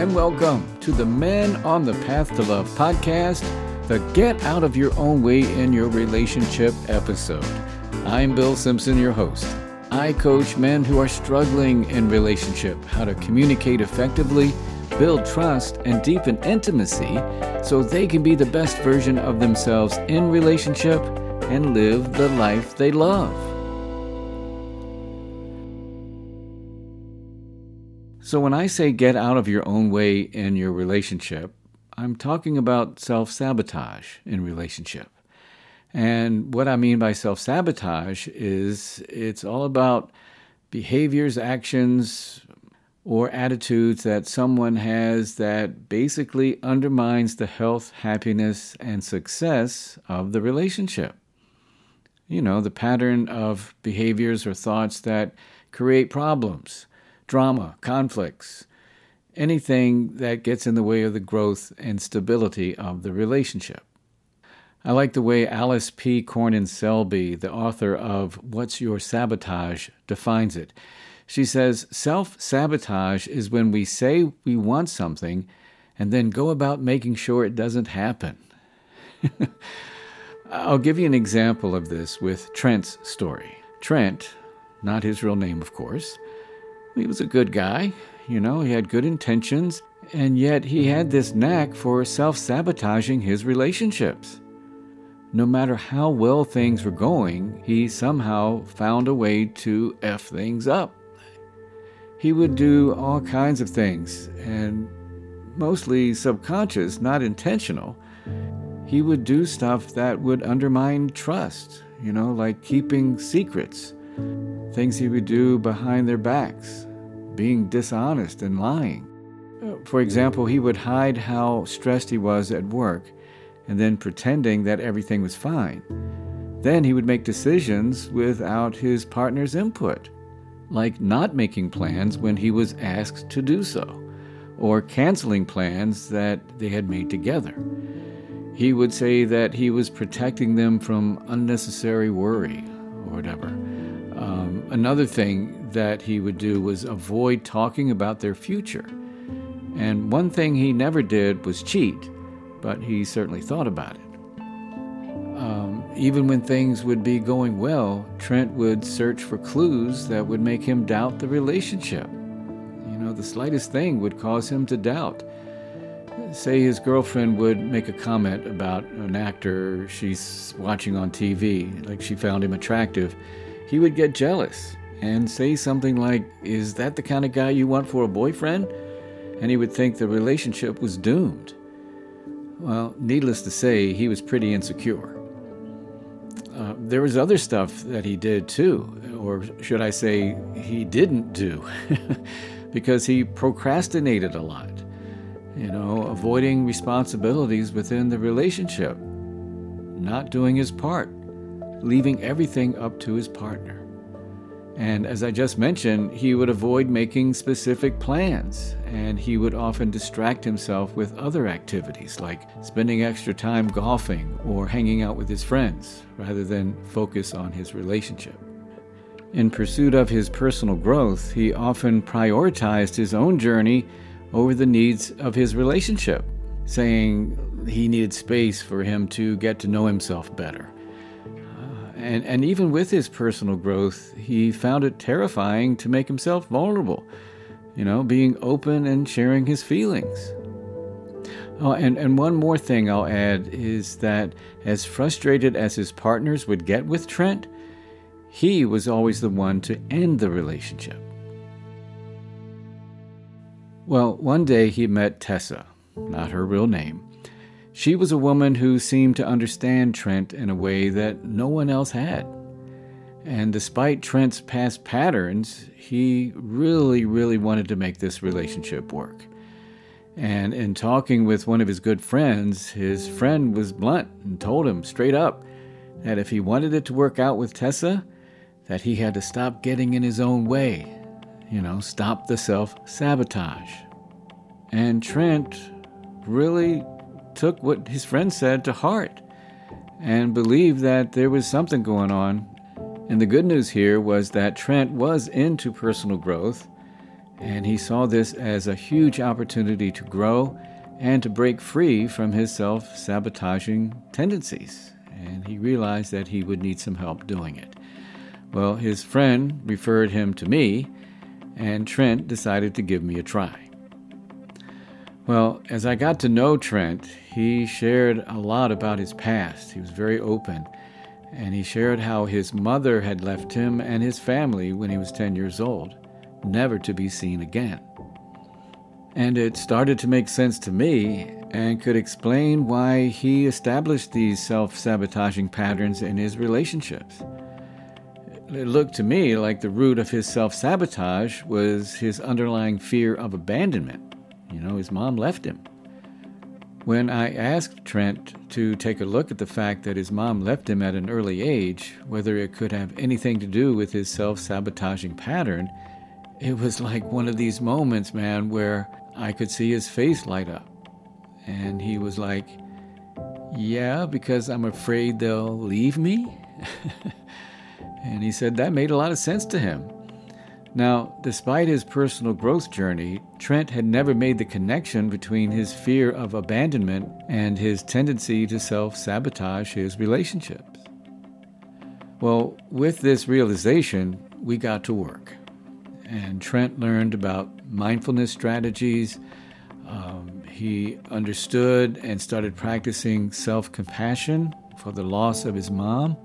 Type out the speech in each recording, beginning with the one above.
And welcome to the Men on the Path to Love podcast, the Get Out of Your Own Way in Your Relationship episode. I'm Bill Simpson, your host. I coach men who are struggling in relationship how to communicate effectively, build trust, and deepen intimacy so they can be the best version of themselves in relationship and live the life they love. So, when I say get out of your own way in your relationship, I'm talking about self sabotage in relationship. And what I mean by self sabotage is it's all about behaviors, actions, or attitudes that someone has that basically undermines the health, happiness, and success of the relationship. You know, the pattern of behaviors or thoughts that create problems drama, conflicts, anything that gets in the way of the growth and stability of the relationship. I like the way Alyce P. Cornyn Selby, the author of What's Your Sabotage, defines it. She says self sabotage is when we say we want something and then go about making sure it doesn't happen. I'll give you an example of this with Trent's story. Trent, not his real name, of course, he was a good guy, you know, he had good intentions, and yet he had this knack for self sabotaging his relationships. No matter how well things were going, he somehow found a way to F things up. He would do all kinds of things, and mostly subconscious, not intentional. He would do stuff that would undermine trust, you know, like keeping secrets things he would do behind their backs, being dishonest and lying. For example, he would hide how stressed he was at work and then pretending that everything was fine. Then he would make decisions without his partner's input, like not making plans when he was asked to do so, or canceling plans that they had made together. He would say that he was protecting them from unnecessary worry or whatever. Um, another thing that he would do was avoid talking about their future. And one thing he never did was cheat, but he certainly thought about it. Um, even when things would be going well, Trent would search for clues that would make him doubt the relationship. You know, the slightest thing would cause him to doubt. Say his girlfriend would make a comment about an actor she's watching on TV, like she found him attractive he would get jealous and say something like, Is that the kind of guy you want for a boyfriend? And he would think the relationship was doomed. Well, needless to say, he was pretty insecure. Uh, there was other stuff that he did too, or should I say, he didn't do, because he procrastinated a lot. You know, avoiding responsibilities within the relationship, not doing his part leaving everything up to his partner. And as I just mentioned, he would avoid making specific plans, and he would often distract himself with other activities like spending extra time golfing or hanging out with his friends, rather than focus on his relationship. In pursuit of his personal growth, he often prioritized his own journey over the needs of his relationship, saying he needed space for him to get to know himself better and, and even with his personal growth, he found it terrifying to make himself vulnerable, you know, being open and sharing his feelings. Oh, and, and one more thing I'll add is that as frustrated as his partners would get with Trent, he was always the one to end the relationship. Well, one day he met Tessa, not her real name, she was a woman who seemed to understand Trent in a way that no one else had. And despite Trent's past patterns, he really, really wanted to make this relationship work. And in talking with one of his good friends, his friend was blunt and told him straight up that if he wanted it to work out with Tessa, that he had to stop getting in his own way. You know, stop the self sabotage. And Trent really took what his friend said to heart and believed that there was something going on. And the good news here was that Trent was into personal growth And he saw this as a huge opportunity to grow and to break free from his self sabotaging tendencies. And he realized that he would need some help doing it. Well, his friend referred him to me, and Trent decided to give me a try. Well, as I got to know Trent, he shared a lot about his past. He was very open, and he shared how his mother had left him and his family when he was 10 years old, never to be seen again. And it started to make sense to me and could explain why he established these self sabotaging patterns in his relationships. It looked to me like the root of his self sabotage was his underlying fear of abandonment. You know, his mom left him. When I asked Trent to take a look at the fact that his mom left him at an early age, whether it could have anything to do with his self sabotaging pattern, it was like one of these moments, man, where I could see his face light up. And he was like, Yeah, because I'm afraid they'll leave me. and he said that made a lot of sense to him. Now, despite his personal growth journey, Trent had never made the connection between his fear of abandonment and his tendency to self sabotage his relationships. Well, with this realization, we got to work. And Trent learned about mindfulness strategies. Um, he understood and started practicing self compassion for the loss of his mom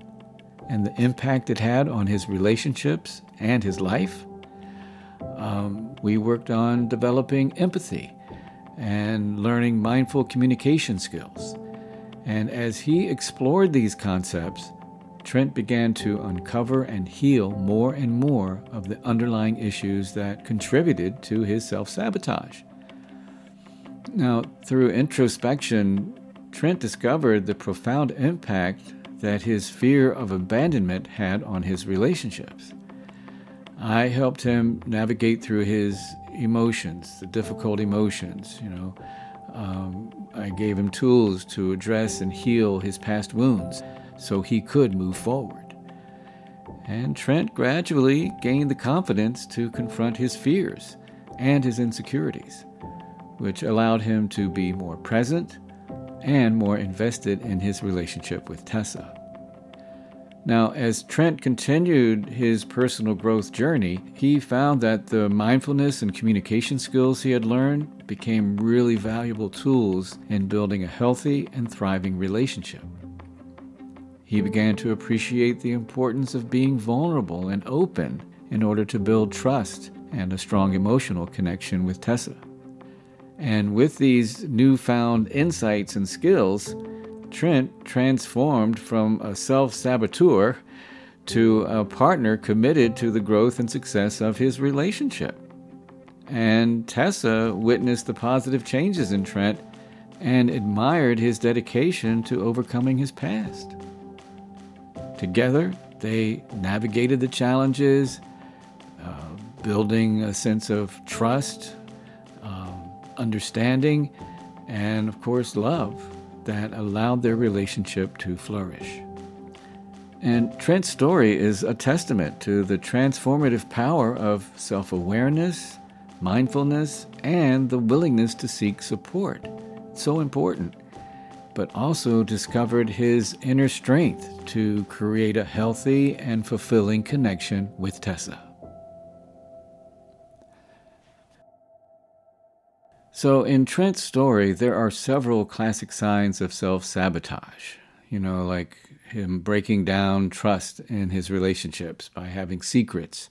and the impact it had on his relationships and his life. Um, we worked on developing empathy and learning mindful communication skills. And as he explored these concepts, Trent began to uncover and heal more and more of the underlying issues that contributed to his self sabotage. Now, through introspection, Trent discovered the profound impact that his fear of abandonment had on his relationships. I helped him navigate through his emotions, the difficult emotions, you know. Um, I gave him tools to address and heal his past wounds so he could move forward. And Trent gradually gained the confidence to confront his fears and his insecurities, which allowed him to be more present and more invested in his relationship with Tessa. Now, as Trent continued his personal growth journey, he found that the mindfulness and communication skills he had learned became really valuable tools in building a healthy and thriving relationship. He began to appreciate the importance of being vulnerable and open in order to build trust and a strong emotional connection with Tessa. And with these newfound insights and skills, Trent transformed from a self saboteur to a partner committed to the growth and success of his relationship. And Tessa witnessed the positive changes in Trent and admired his dedication to overcoming his past. Together, they navigated the challenges, uh, building a sense of trust, um, understanding, and of course, love that allowed their relationship to flourish. And Trent's story is a testament to the transformative power of self awareness, mindfulness, and the willingness to seek support. It's so important but also discovered his inner strength to create a healthy and fulfilling connection with Tessa. So, in Trent's story, there are several classic signs of self sabotage. You know, like him breaking down trust in his relationships by having secrets,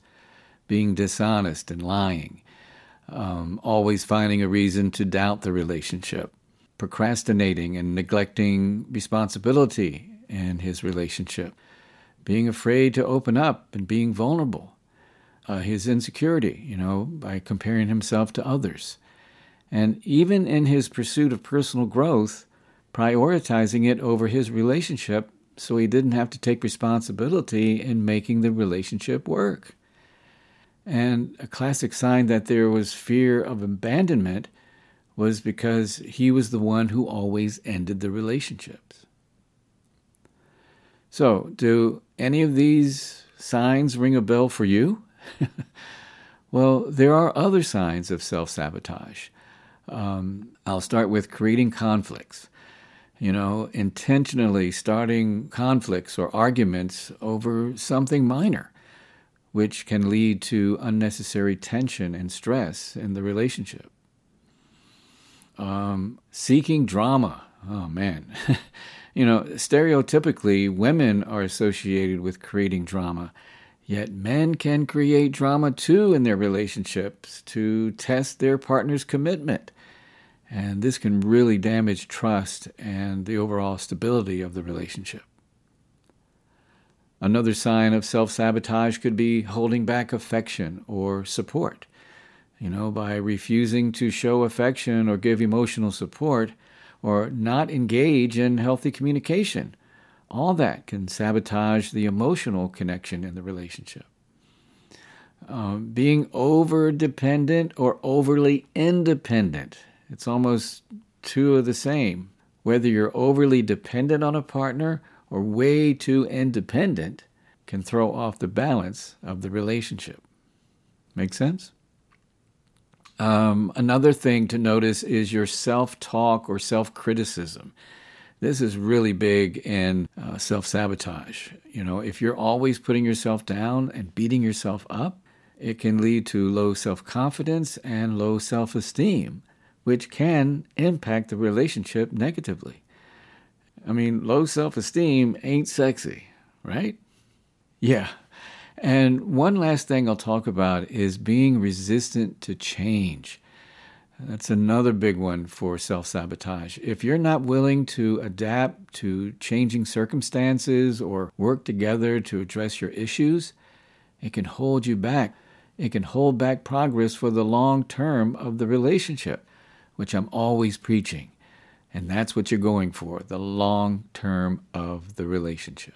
being dishonest and lying, um, always finding a reason to doubt the relationship, procrastinating and neglecting responsibility in his relationship, being afraid to open up and being vulnerable, uh, his insecurity, you know, by comparing himself to others. And even in his pursuit of personal growth, prioritizing it over his relationship so he didn't have to take responsibility in making the relationship work. And a classic sign that there was fear of abandonment was because he was the one who always ended the relationships. So, do any of these signs ring a bell for you? Well, there are other signs of self sabotage. Um, I'll start with creating conflicts. You know, intentionally starting conflicts or arguments over something minor, which can lead to unnecessary tension and stress in the relationship. Um, seeking drama. Oh, man. you know, stereotypically, women are associated with creating drama. Yet men can create drama too in their relationships to test their partner's commitment. And this can really damage trust and the overall stability of the relationship. Another sign of self sabotage could be holding back affection or support. You know, by refusing to show affection or give emotional support or not engage in healthy communication. All that can sabotage the emotional connection in the relationship. Um, being over dependent or overly independent it's almost two of the same. Whether you're overly dependent on a partner or way too independent can throw off the balance of the relationship. Make sense? Um, another thing to notice is your self talk or self criticism. This is really big in uh, self sabotage. You know, if you're always putting yourself down and beating yourself up, it can lead to low self confidence and low self esteem which can impact the relationship negatively. I mean, low self esteem ain't sexy, right? Yeah. And one last thing I'll talk about is being resistant to change. That's another big one for self sabotage. If you're not willing to adapt to changing circumstances or work together to address your issues, it can hold you back. It can hold back progress for the long term of the relationship which I'm always preaching. And that's what you're going for the long term of the relationship.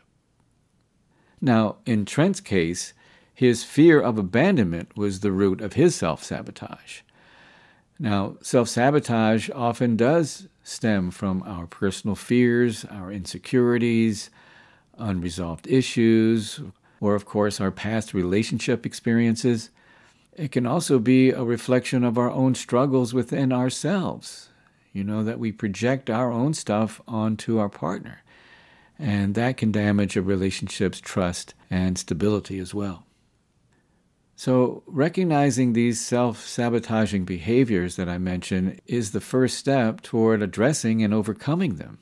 Now, in Trent's case, his fear of abandonment was the root of his self sabotage. Now, self sabotage often does stem from our personal fears, our insecurities, unresolved issues, or, of course, our past relationship experiences. It can also be a reflection of our own struggles within ourselves. You know, that we project our own stuff onto our partner. And that can damage a relationship's trust and stability as well. So, recognizing these self sabotaging behaviors that I mentioned is the first step toward addressing and overcoming them.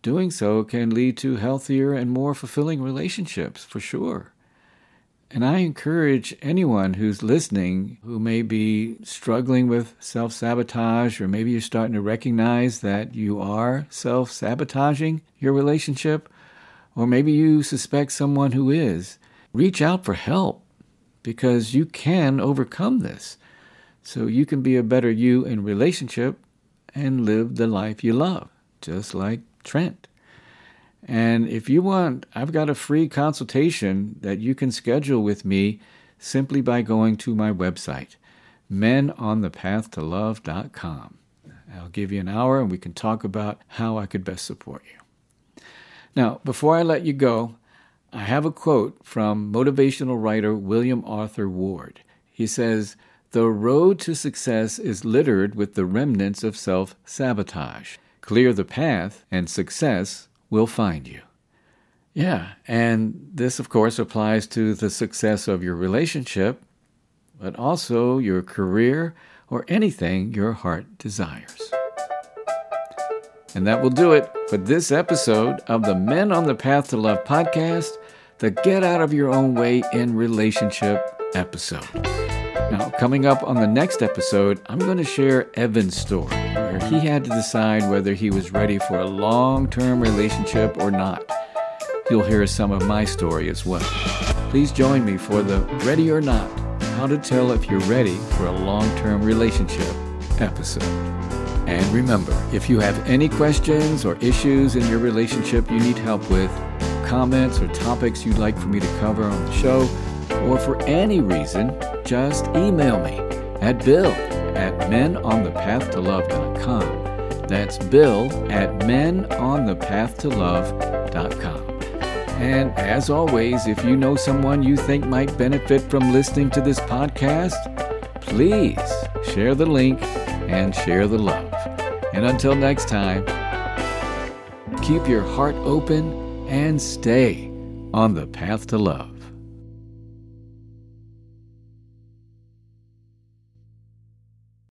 Doing so can lead to healthier and more fulfilling relationships, for sure. And I encourage anyone who's listening who may be struggling with self sabotage, or maybe you're starting to recognize that you are self sabotaging your relationship, or maybe you suspect someone who is, reach out for help because you can overcome this. So you can be a better you in relationship and live the life you love, just like Trent. And if you want, I've got a free consultation that you can schedule with me simply by going to my website, menonthepathtolove.com. I'll give you an hour and we can talk about how I could best support you. Now, before I let you go, I have a quote from motivational writer William Arthur Ward. He says, The road to success is littered with the remnants of self sabotage. Clear the path, and success will find you. Yeah, and this, of course, applies to the success of your relationship, but also your career or anything your heart desires. And that will do it for this episode of the Men on the Path to Love podcast, the Get Out of Your Own Way in Relationship episode. Now, coming up on the next episode, I'm going to share Evan's story, where he had to decide whether he was ready for a long term relationship or not. You'll hear some of my story as well. Please join me for the Ready or Not How to Tell If You're Ready for a Long Term Relationship episode. And remember, if you have any questions or issues in your relationship you need help with, comments or topics you'd like for me to cover on the show, or for any reason, just email me at bill at menonthepathtolove.com. That's bill at menonthepathtolove.com. And as always, if you know someone you think might benefit from listening to this podcast, please share the link and share the love. And until next time, keep your heart open and stay on the path to love.